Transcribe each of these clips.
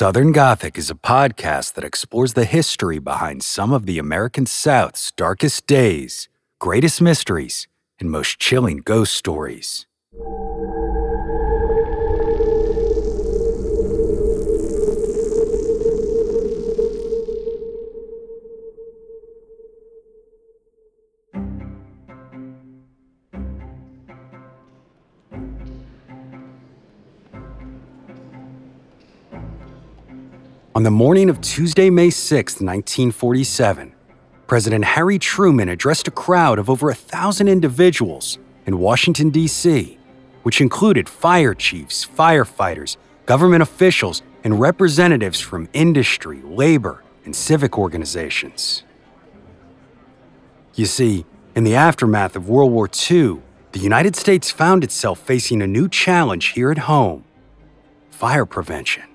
Southern Gothic is a podcast that explores the history behind some of the American South's darkest days, greatest mysteries, and most chilling ghost stories. On the morning of Tuesday, May 6, 1947, President Harry Truman addressed a crowd of over a thousand individuals in Washington, D.C., which included fire chiefs, firefighters, government officials, and representatives from industry, labor, and civic organizations. You see, in the aftermath of World War II, the United States found itself facing a new challenge here at home fire prevention.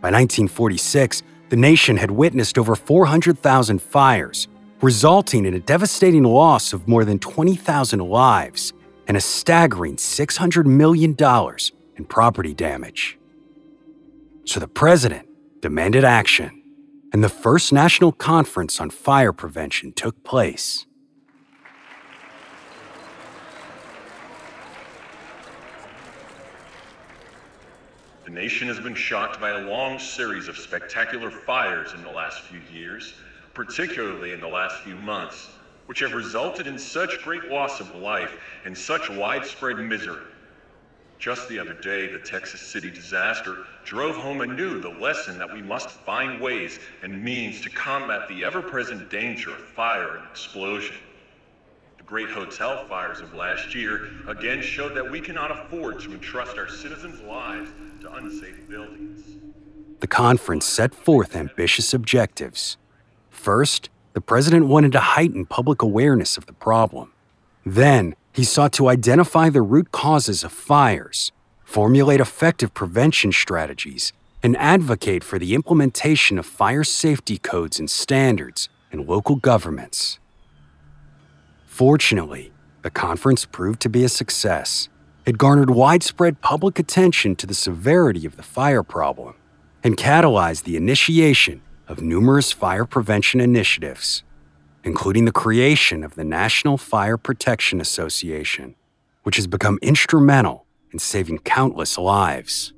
By 1946, the nation had witnessed over 400,000 fires, resulting in a devastating loss of more than 20,000 lives and a staggering $600 million in property damage. So the president demanded action, and the first national conference on fire prevention took place. The nation has been shocked by a long series of spectacular fires in the last few years, particularly in the last few months, which have resulted in such great loss of life and such widespread misery. Just the other day, the Texas City disaster drove home anew the lesson that we must find ways and means to combat the ever present danger of fire and explosion. The great hotel fires of last year again showed that we cannot afford to entrust our citizens' lives to unsafe buildings. The conference set forth ambitious objectives. First, the president wanted to heighten public awareness of the problem. Then, he sought to identify the root causes of fires, formulate effective prevention strategies, and advocate for the implementation of fire safety codes and standards in local governments. Fortunately, the conference proved to be a success. It garnered widespread public attention to the severity of the fire problem and catalyzed the initiation of numerous fire prevention initiatives, including the creation of the National Fire Protection Association, which has become instrumental in saving countless lives.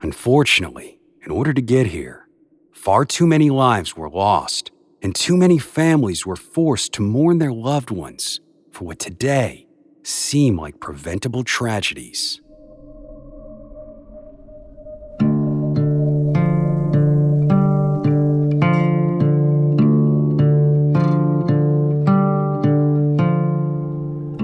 Unfortunately, in order to get here, far too many lives were lost, and too many families were forced to mourn their loved ones for what today seem like preventable tragedies.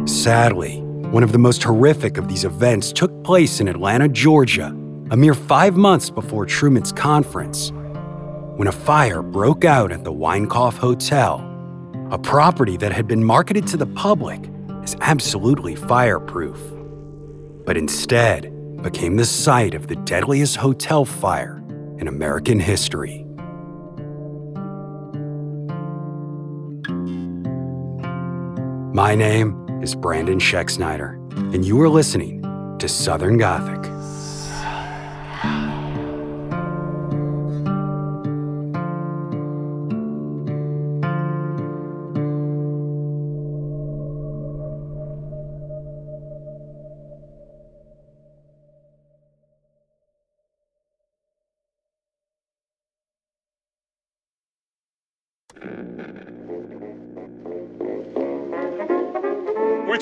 Sadly, one of the most horrific of these events took place in Atlanta, Georgia, a mere five months before Truman's conference, when a fire broke out at the Winecoff Hotel, a property that had been marketed to the public as absolutely fireproof, but instead became the site of the deadliest hotel fire in American history. My name is Brandon Schexnayder, and you are listening to Southern Gothic.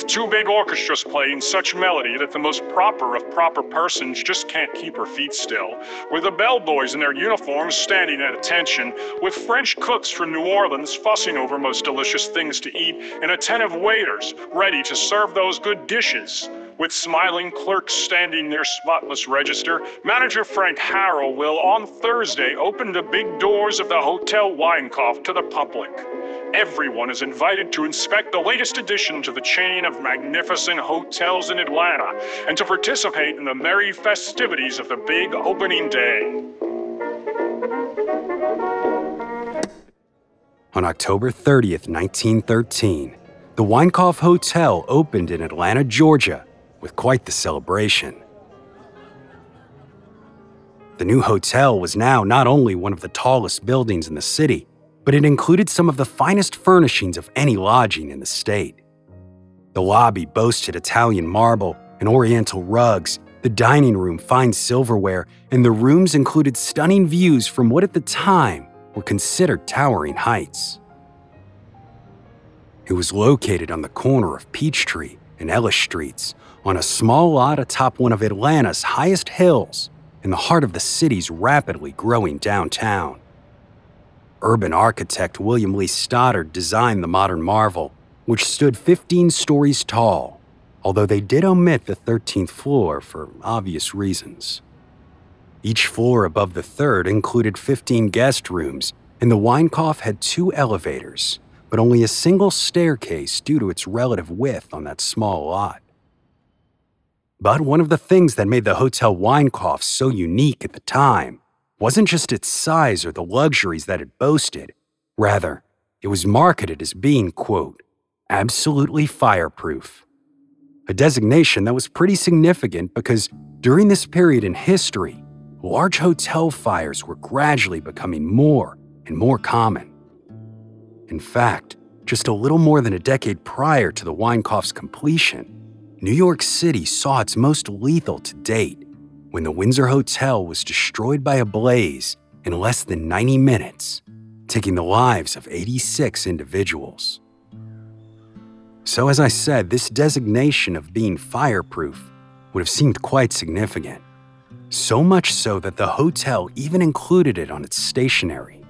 Two big orchestras playing such melody that the most proper of proper persons just can't keep her feet still. With the bellboys in their uniforms standing at attention. With French cooks from New Orleans fussing over most delicious things to eat. And attentive waiters ready to serve those good dishes. With smiling clerks standing near spotless register, manager Frank Harrell will on Thursday open the big doors of the Hotel Winecoff to the public. Everyone is invited to inspect the latest addition to the chain of magnificent hotels in Atlanta and to participate in the merry festivities of the big opening day. On October 30th, 1913, the Winecoff Hotel opened in Atlanta, Georgia, with quite the celebration. The new hotel was now not only one of the tallest buildings in the city, but it included some of the finest furnishings of any lodging in the state. The lobby boasted Italian marble and oriental rugs, the dining room fine silverware, and the rooms included stunning views from what at the time were considered towering heights. It was located on the corner of Peachtree and Ellis Streets on a small lot atop one of Atlanta's highest hills in the heart of the city's rapidly growing downtown. Urban architect William Lee Stoddard designed the modern marvel, which stood 15 stories tall, although they did omit the 13th floor for obvious reasons. Each floor above the third included 15 guest rooms, and the Winecoff had two elevators, but only a single staircase due to its relative width on that small lot. But one of the things that made the Hotel Winecoff so unique at the time wasn't just its size or the luxuries that it boasted. Rather, it was marketed as being, quote, absolutely fireproof. A designation that was pretty significant because during this period in history, large hotel fires were gradually becoming more and more common. In fact, just a little more than a decade prior to the Winecoff's completion, New York City saw its most lethal to date when the Windsor Hotel was destroyed by a blaze in less than 90 minutes, taking the lives of 86 individuals. So, as I said, this designation of being fireproof would have seemed quite significant. So much so that the hotel even included it on its stationery.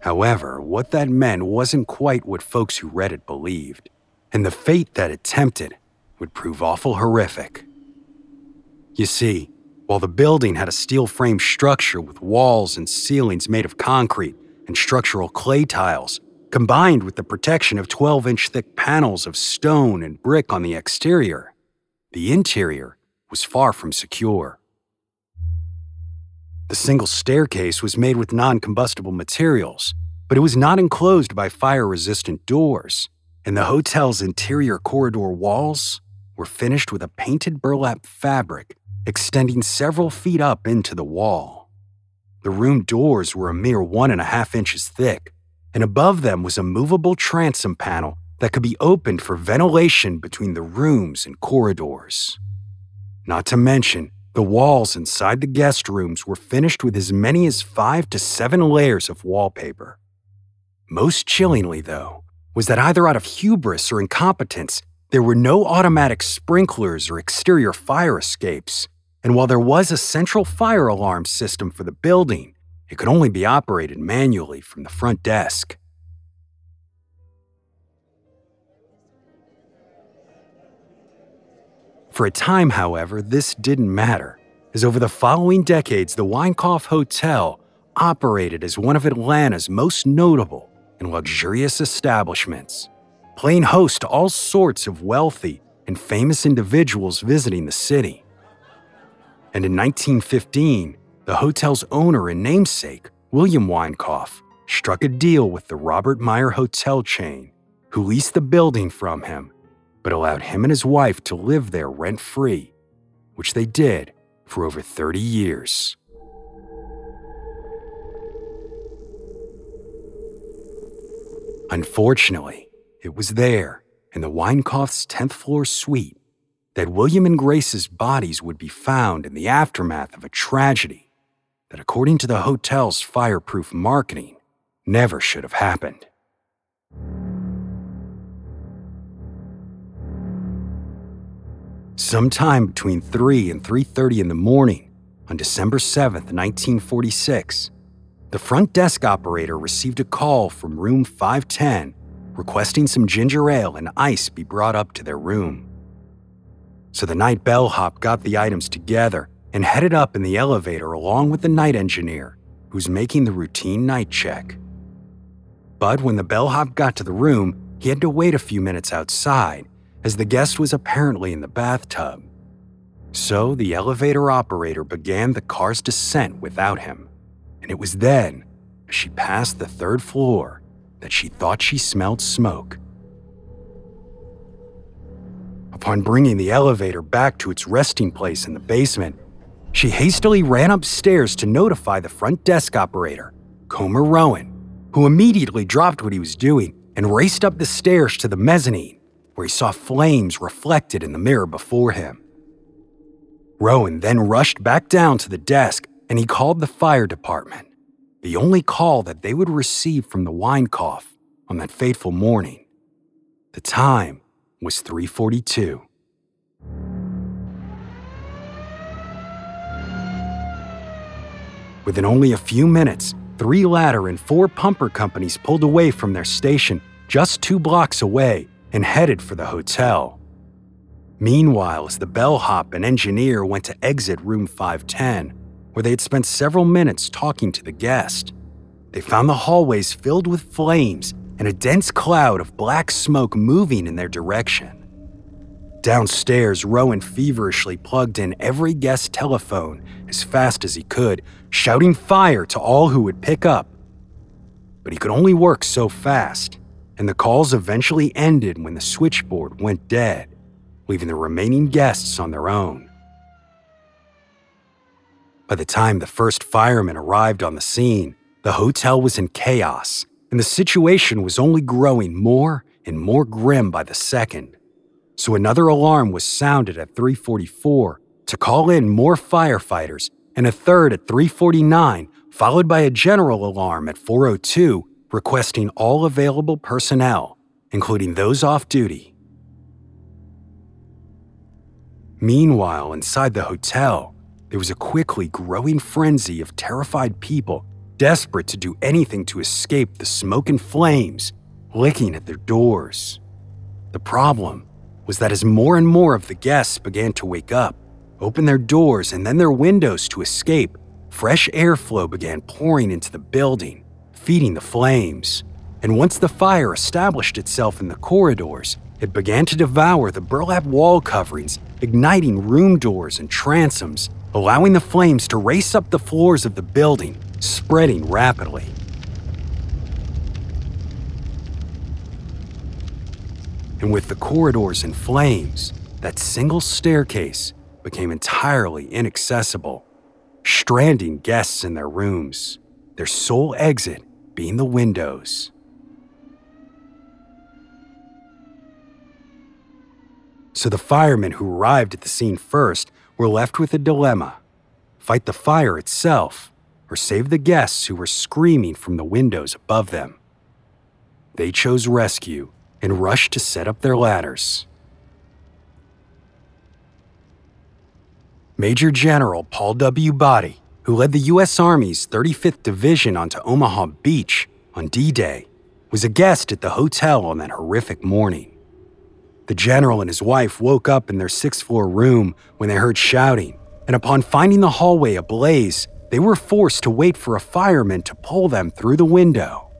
However, what that meant wasn't quite what folks who read it believed and the fate that it tempted would prove awful horrific. You see, while the building had a steel frame structure with walls and ceilings made of concrete and structural clay tiles, combined with the protection of 12 inch thick panels of stone and brick on the exterior, the interior was far from secure. The single staircase was made with non combustible materials, but it was not enclosed by fire resistant doors and the hotel's interior corridor walls were finished with a painted burlap fabric extending several feet up into the wall. The room doors were a mere one and a half inches thick, and above them was a movable transom panel that could be opened for ventilation between the rooms and corridors. Not to mention, the walls inside the guest rooms were finished with as many as five to seven layers of wallpaper. Most chillingly, though, was that either out of hubris or incompetence, there were no automatic sprinklers or exterior fire escapes. And while there was a central fire alarm system for the building, it could only be operated manually from the front desk. For a time, however, this didn't matter, as over the following decades, the Winecoff Hotel operated as one of Atlanta's most notable and luxurious establishments, playing host to all sorts of wealthy and famous individuals visiting the city. And in 1915, the hotel's owner and namesake, William Winecoff, struck a deal with the Robert Meyer Hotel chain, who leased the building from him, but allowed him and his wife to live there rent free, which they did for over 30 years. Unfortunately, it was there, in the Winecoff's 10th floor suite, that William and Grace's bodies would be found in the aftermath of a tragedy that, according to the hotel's fireproof marketing, never should have happened. Sometime between 3 and 3:30 in the morning on December 7th, 1946, the front desk operator received a call from room 510 requesting some ginger ale and ice be brought up to their room. So the night bellhop got the items together and headed up in the elevator along with the night engineer, who's making the routine night check. But when the bellhop got to the room, he had to wait a few minutes outside, as the guest was apparently in the bathtub. So the elevator operator began the car's descent without him. And it was then, as she passed the third floor, that she thought she smelled smoke. Upon bringing the elevator back to its resting place in the basement, she hastily ran upstairs to notify the front desk operator, Comer Rowan, who immediately dropped what he was doing and raced up the stairs to the mezzanine, where he saw flames reflected in the mirror before him. Rowan then rushed back down to the desk and he called the fire department, the only call that they would receive from the Winecoff on that fateful morning. The time was 342. Within only a few minutes, three ladder and four pumper companies pulled away from their station just two blocks away and headed for the hotel. Meanwhile, as the bellhop and engineer went to exit room 510, where they had spent several minutes talking to the guest, they found the hallways filled with flames and a dense cloud of black smoke moving in their direction. Downstairs, Rowan feverishly plugged in every guest telephone as fast as he could, shouting fire to all who would pick up. But he could only work so fast, and the calls eventually ended when the switchboard went dead, leaving the remaining guests on their own. By the time the first firemen arrived on the scene, the hotel was in chaos, and the situation was only growing more and more grim by the second. So another alarm was sounded at 344 to call in more firefighters, and a third at 349, followed by a general alarm at 402 requesting all available personnel, including those off duty. Meanwhile, inside the hotel, there was a quickly growing frenzy of terrified people desperate to do anything to escape the smoke and flames licking at their doors. The problem was that as more and more of the guests began to wake up, open their doors and then their windows to escape, fresh airflow began pouring into the building, feeding the flames. And once the fire established itself in the corridors, it began to devour the burlap wall coverings, igniting room doors and transoms, allowing the flames to race up the floors of the building, spreading rapidly. And with the corridors in flames, that single staircase became entirely inaccessible, stranding guests in their rooms, their sole exit being the windows. So the firemen who arrived at the scene first were left with a dilemma fight the fire itself or save the guests who were screaming from the windows above them. They chose rescue and rushed to set up their ladders. Major General Paul W. Baade, who led the U.S. Army's 35th Division onto Omaha Beach on D Day, was a guest at the hotel on that horrific morning. The general and his wife woke up in their sixth floor room when they heard shouting, and upon finding the hallway ablaze, they were forced to wait for a fireman to pull them through the window.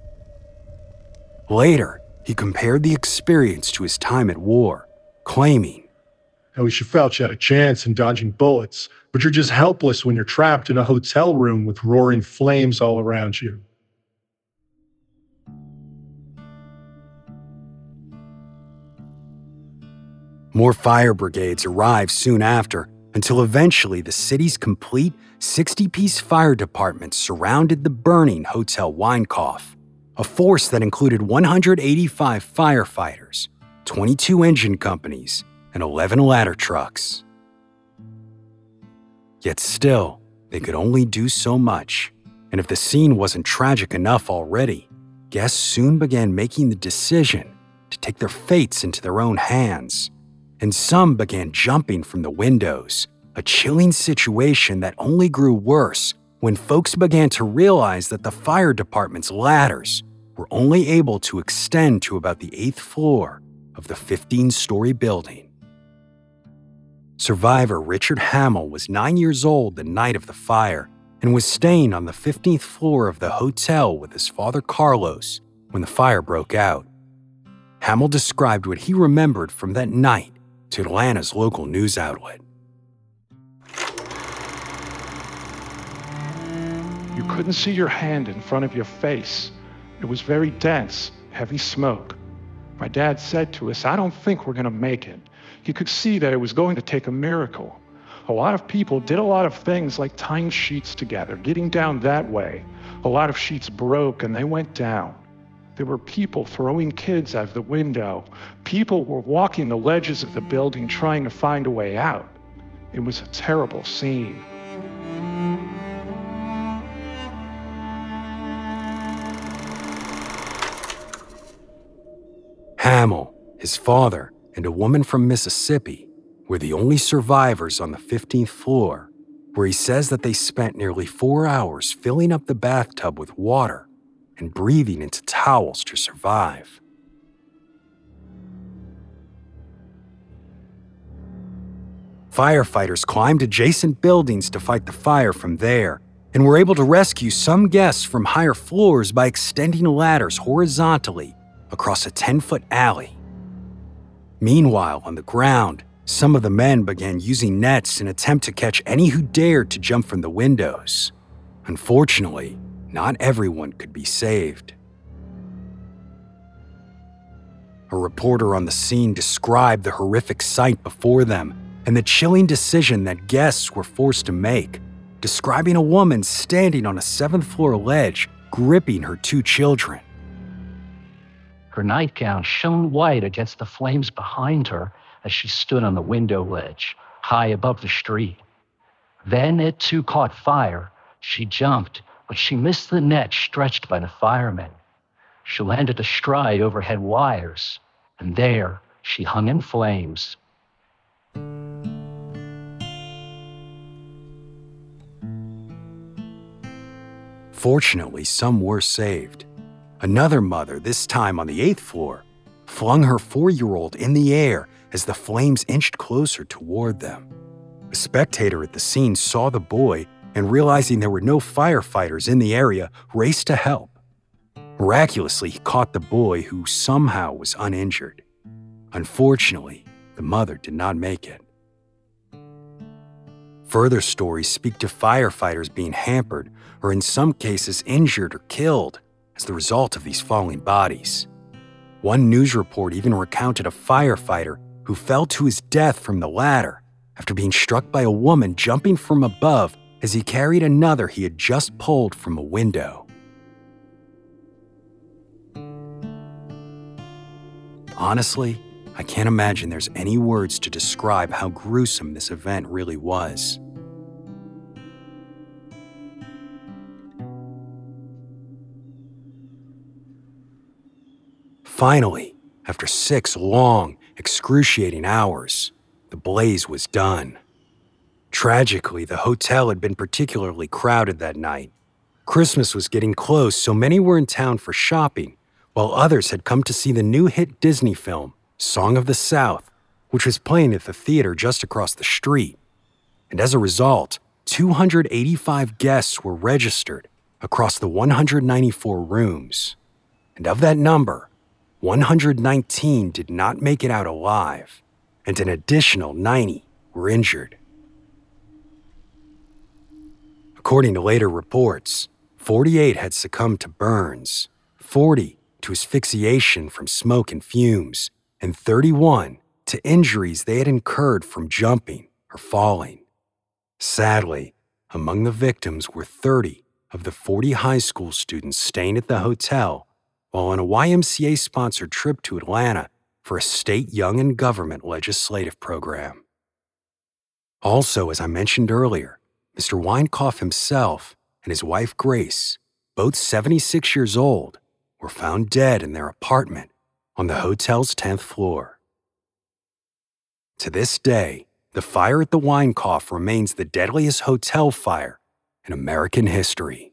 Later, he compared the experience to his time at war, claiming, At least you felt you had a chance in dodging bullets, but you're just helpless when you're trapped in a hotel room with roaring flames all around you. More fire brigades arrived soon after until eventually the city's complete 60 piece fire department surrounded the burning Hotel Winecoff, a force that included 185 firefighters, 22 engine companies, and 11 ladder trucks. Yet still, they could only do so much, and if the scene wasn't tragic enough already, guests soon began making the decision to take their fates into their own hands. And some began jumping from the windows, a chilling situation that only grew worse when folks began to realize that the fire department's ladders were only able to extend to about the eighth floor of the 15 story building. Survivor Richard Hamill was nine years old the night of the fire and was staying on the 15th floor of the hotel with his father Carlos when the fire broke out. Hamill described what he remembered from that night to Atlanta's local news outlet. You couldn't see your hand in front of your face. It was very dense, heavy smoke. My dad said to us, I don't think we're going to make it. He could see that it was going to take a miracle. A lot of people did a lot of things like tying sheets together, getting down that way. A lot of sheets broke and they went down. There were people throwing kids out of the window. People were walking the ledges of the building trying to find a way out. It was a terrible scene. Hamill, his father, and a woman from Mississippi were the only survivors on the 15th floor, where he says that they spent nearly four hours filling up the bathtub with water and breathing into towels to survive. Firefighters climbed adjacent buildings to fight the fire from there and were able to rescue some guests from higher floors by extending ladders horizontally across a 10 foot alley. Meanwhile, on the ground, some of the men began using nets in attempt to catch any who dared to jump from the windows. Unfortunately, not everyone could be saved. A reporter on the scene described the horrific sight before them and the chilling decision that guests were forced to make, describing a woman standing on a seventh floor ledge gripping her two children. Her nightgown shone white against the flames behind her as she stood on the window ledge, high above the street. Then it too caught fire. She jumped, but she missed the net stretched by the firemen. She landed astride overhead wires, and there she hung in flames. Fortunately, some were saved. Another mother, this time on the eighth floor, flung her four year old in the air as the flames inched closer toward them. A spectator at the scene saw the boy and, realizing there were no firefighters in the area, raced to help. Miraculously, he caught the boy, who somehow was uninjured. Unfortunately, the mother did not make it. Further stories speak to firefighters being hampered, or in some cases injured or killed, as the result of these falling bodies. One news report even recounted a firefighter who fell to his death from the ladder after being struck by a woman jumping from above as he carried another he had just pulled from a window. Honestly, I can't imagine there's any words to describe how gruesome this event really was. Finally, after six long, excruciating hours, the blaze was done. Tragically, the hotel had been particularly crowded that night. Christmas was getting close, so many were in town for shopping, while others had come to see the new hit Disney film, Song of the South, which was playing at the theater just across the street. And as a result, 285 guests were registered across the 194 rooms. And of that number, 119 did not make it out alive, and an additional 90 were injured. According to later reports, 48 had succumbed to burns, 40 to asphyxiation from smoke and fumes, and 31 to injuries they had incurred from jumping or falling. Sadly, among the victims were 30 of the 40 high school students staying at the hotel while on a YMCA sponsored trip to Atlanta for a state young and government legislative program. Also, as I mentioned earlier, Mr. Winecoff himself and his wife Grace, both 76 years old, were found dead in their apartment on the hotel's 10th floor. To this day, the fire at the Winecoff remains the deadliest hotel fire in American history.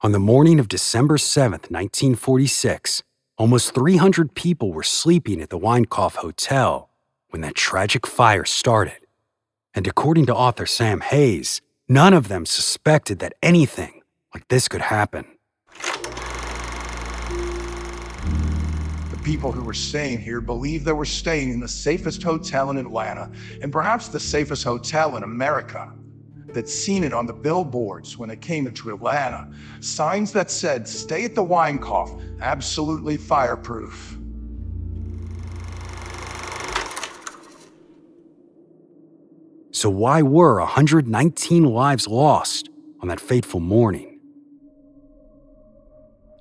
On the morning of December 7th, 1946, almost 300 people were sleeping at the Winecoff Hotel when that tragic fire started. And according to author Sam Heys, none of them suspected that anything like this could happen. The people who were staying here believed they were staying in the safest hotel in Atlanta and perhaps the safest hotel in America. They'd seen it on the billboards when it came into Atlanta. Signs that said, stay at the Winecoff, absolutely fireproof. So, why were 119 lives lost on that fateful morning?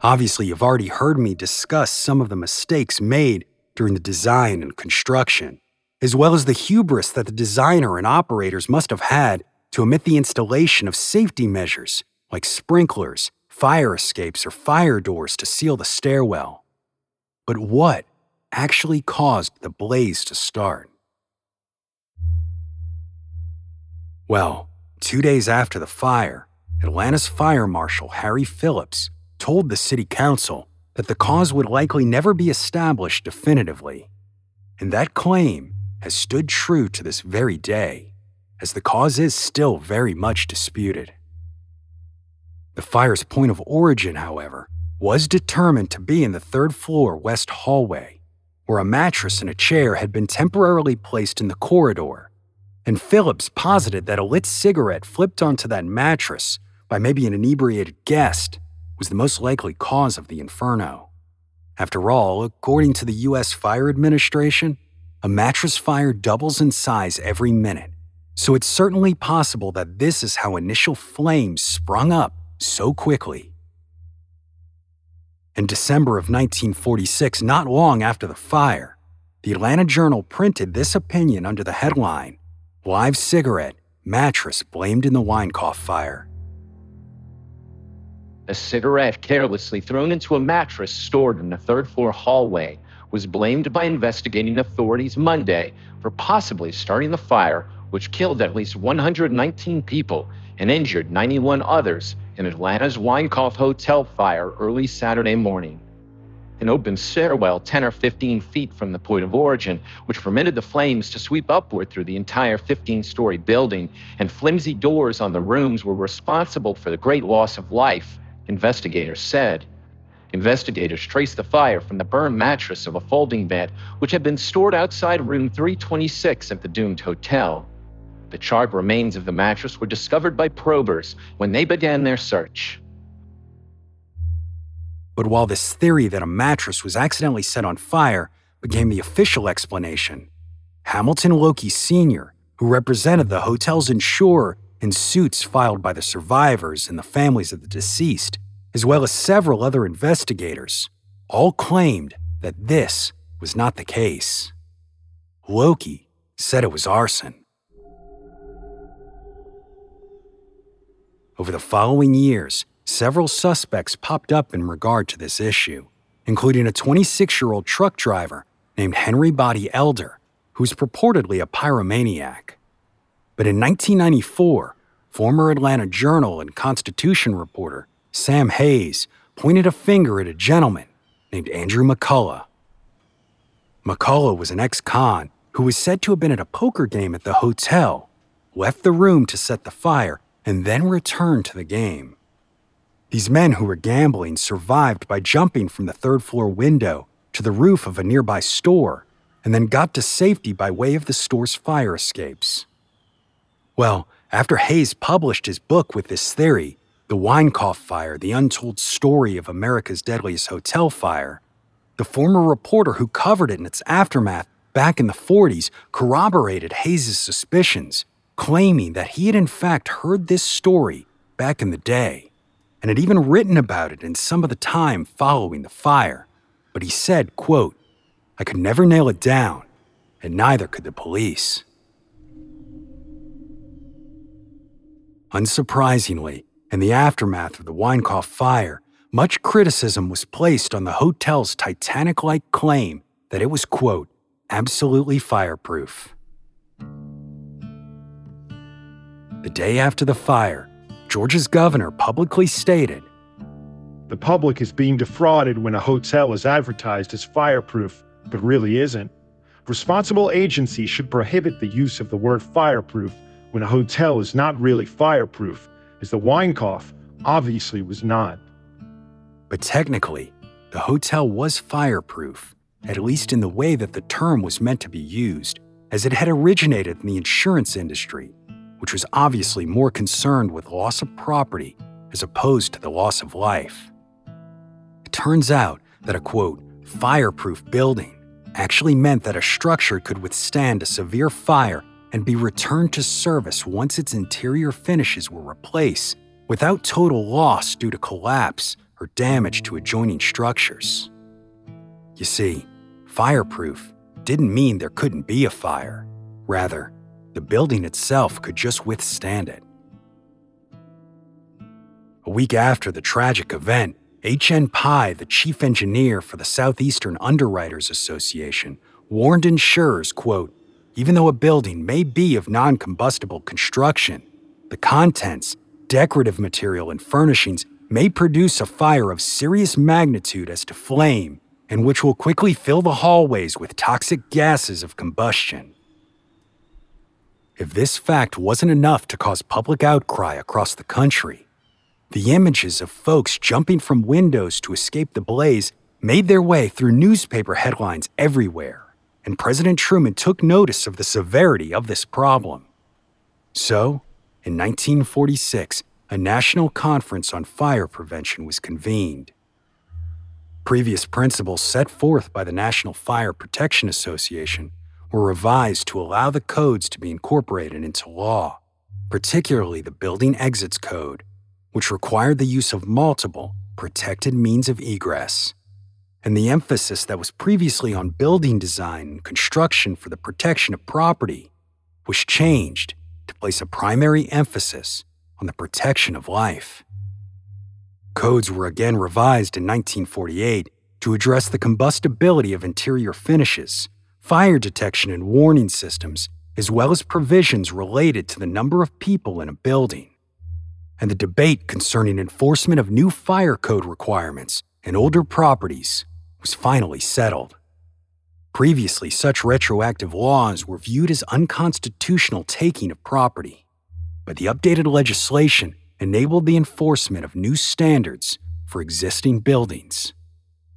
Obviously, you've already heard me discuss some of the mistakes made during the design and construction, as well as the hubris that the designer and operators must have had to omit the installation of safety measures like sprinklers, fire escapes, or fire doors to seal the stairwell. But what actually caused the blaze to start? Well, two days after the fire, Atlanta's fire marshal Harry Phillips told the city council that the cause would likely never be established definitively. And that claim has stood true to this very day, as the cause is still very much disputed. The fire's point of origin, however, was determined to be in the third floor west hallway, where a mattress and a chair had been temporarily placed in the corridor and Phillips posited that a lit cigarette flipped onto that mattress by maybe an inebriated guest was the most likely cause of the inferno. After all, according to the U.S. Fire Administration, a mattress fire doubles in size every minute, so it's certainly possible that this is how initial flames sprung up so quickly. In December of 1946, not long after the fire, the Atlanta Journal printed this opinion under the headline Live cigarette, mattress blamed in the Winecoff fire. A cigarette carelessly thrown into a mattress stored in the third floor hallway was blamed by investigating authorities Monday for possibly starting the fire, which killed at least 119 people and injured 91 others in Atlanta's Winecoff Hotel fire early Saturday morning. An open stairwell 10 or 15 feet from the point of origin, which permitted the flames to sweep upward through the entire 15 story building, and flimsy doors on the rooms were responsible for the great loss of life, investigators said. Investigators traced the fire from the burned mattress of a folding bed, which had been stored outside room 326 at the doomed hotel. The charred remains of the mattress were discovered by probers when they began their search. But while this theory that a mattress was accidentally set on fire became the official explanation, Hamilton Lokey Sr., who represented the hotel's insurer in suits filed by the survivors and the families of the deceased, as well as several other investigators, all claimed that this was not the case. Lokey said it was arson. Over the following years, several suspects popped up in regard to this issue, including a 26 year old truck driver named Henry Body Elder, who was purportedly a pyromaniac. But in 1994, former Atlanta Journal and Constitution reporter Sam Heys pointed a finger at a gentleman named Andrew McCullough. McCullough was an ex con who was said to have been at a poker game at the hotel, left the room to set the fire, and then returned to the game. These men who were gambling survived by jumping from the third floor window to the roof of a nearby store and then got to safety by way of the store's fire escapes. Well, after Heys published his book with this theory, The Winecoff Fire The Untold Story of America's Deadliest Hotel Fire, the former reporter who covered it in its aftermath back in the 40s corroborated Heys' suspicions claiming that he had in fact heard this story back in the day and had even written about it in some of the time following the fire. But he said, quote, I could never nail it down, and neither could the police. Unsurprisingly, in the aftermath of the Winecoff fire, much criticism was placed on the hotel's Titanic like claim that it was, quote, absolutely fireproof. The day after the fire, Georgia's governor publicly stated The public is being defrauded when a hotel is advertised as fireproof, but really isn't. Responsible agencies should prohibit the use of the word fireproof when a hotel is not really fireproof, as the Winecoff obviously was not. But technically, the hotel was fireproof, at least in the way that the term was meant to be used, as it had originated in the insurance industry which was obviously more concerned with loss of property as opposed to the loss of life. It turns out that a quote, fireproof building actually meant that a structure could withstand a severe fire and be returned to service once its interior finishes were replaced without total loss due to collapse or damage to adjoining structures. You see, fireproof didn't mean there couldn't be a fire. Rather, the building itself could just withstand it. A week after the tragic event, H.N. Pye, the chief engineer for the Southeastern Underwriters Association, warned insurers, quote, even though a building may be of non-combustible construction, the contents, decorative material, and furnishings may produce a fire of serious magnitude as to flame, and which will quickly fill the hallways with toxic gases of combustion. If this fact wasn't enough to cause public outcry across the country, the images of folks jumping from windows to escape the blaze made their way through newspaper headlines everywhere, and President Truman took notice of the severity of this problem. So, in 1946, a national conference on fire prevention was convened. Previous principles set forth by the National Fire Protection Association were revised to allow the codes to be incorporated into law, particularly the Building Exits Code, which required the use of multiple, protected means of egress. And the emphasis that was previously on building design and construction for the protection of property was changed to place a primary emphasis on the protection of life. Codes were again revised in 1948 to address the combustibility of interior finishes fire detection and warning systems, as well as provisions related to the number of people in a building. And the debate concerning enforcement of new fire code requirements in older properties was finally settled. Previously, such retroactive laws were viewed as unconstitutional taking of property, but the updated legislation enabled the enforcement of new standards for existing buildings.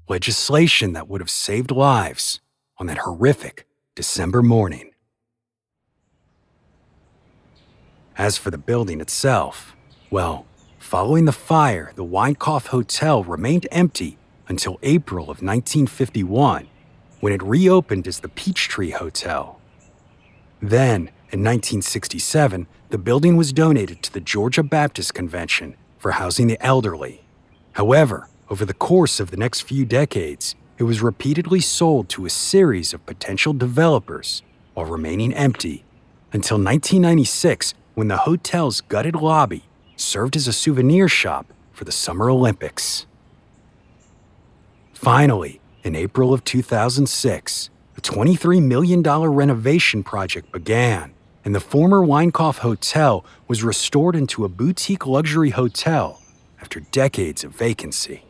legislation that would have saved lives on that horrific December morning. As for the building itself, well, following the fire, the Winecoff Hotel remained empty until April of 1951, when it reopened as the Peachtree Hotel. Then, in 1967, the building was donated to the Georgia Baptist Convention for housing the elderly. However, over the course of the next few decades, it was repeatedly sold to a series of potential developers while remaining empty until 1996 when the hotel's gutted lobby served as a souvenir shop for the Summer Olympics. Finally, in April of 2006, a $23 million renovation project began, and the former Winecoff Hotel was restored into a boutique luxury hotel after decades of vacancy.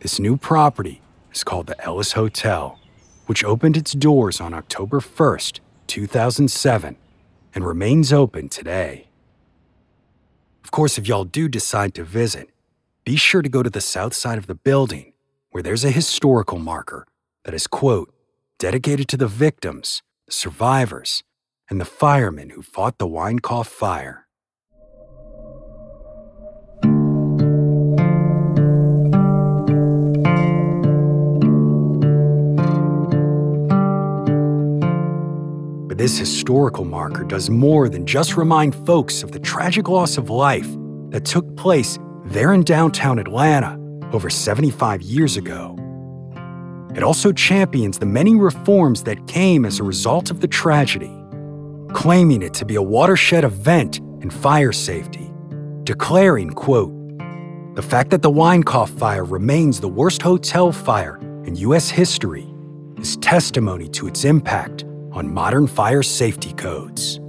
This new property is called the Ellis Hotel, which opened its doors on October 1st, 2007, and remains open today. Of course, if y'all do decide to visit, be sure to go to the south side of the building where there's a historical marker that is, quote, dedicated to the victims, the survivors, and the firemen who fought the Winecoff fire. This historical marker does more than just remind folks of the tragic loss of life that took place there in downtown Atlanta over 75 years ago. It also champions the many reforms that came as a result of the tragedy, claiming it to be a watershed event in fire safety, declaring, quote, the fact that the Winecoff fire remains the worst hotel fire in U.S. history is testimony to its impact on modern fire safety codes.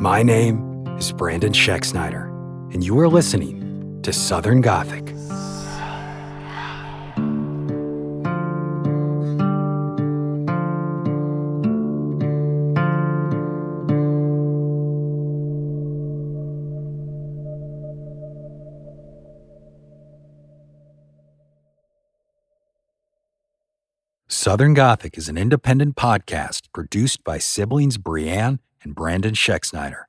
My name is Brandon Schexnayder, and you are listening to Southern Gothic. Southern Gothic is an independent podcast produced by siblings Brianne and Brandon Schexnayder.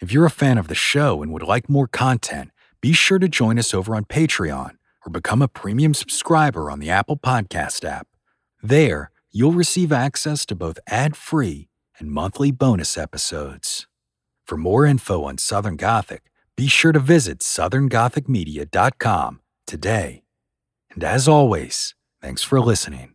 If you're a fan of the show and would like more content, be sure to join us over on Patreon or become a premium subscriber on the Apple Podcast app. There, you'll receive access to both ad free and monthly bonus episodes. For more info on Southern Gothic, be sure to visit southerngothicmedia.com today. And as always, thanks for listening.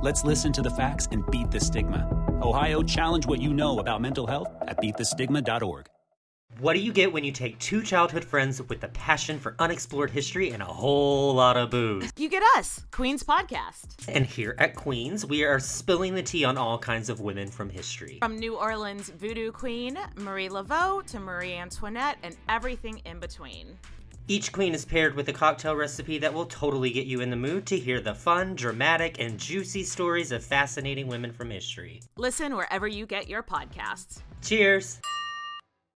Let's listen to the facts and beat the stigma. Ohio, challenge what you know about mental health at beatthestigma.org. What do you get when you take two childhood friends with a passion for unexplored history and a whole lot of booze? You get us, Queen's Podcast. And here at Queens, we are spilling the tea on all kinds of women from history. From New Orleans voodoo queen, Marie Laveau, to Marie Antoinette, and everything in between. Each queen is paired with a cocktail recipe that will totally get you in the mood to hear the fun, dramatic, and juicy stories of fascinating women from history. Listen wherever you get your podcasts. Cheers!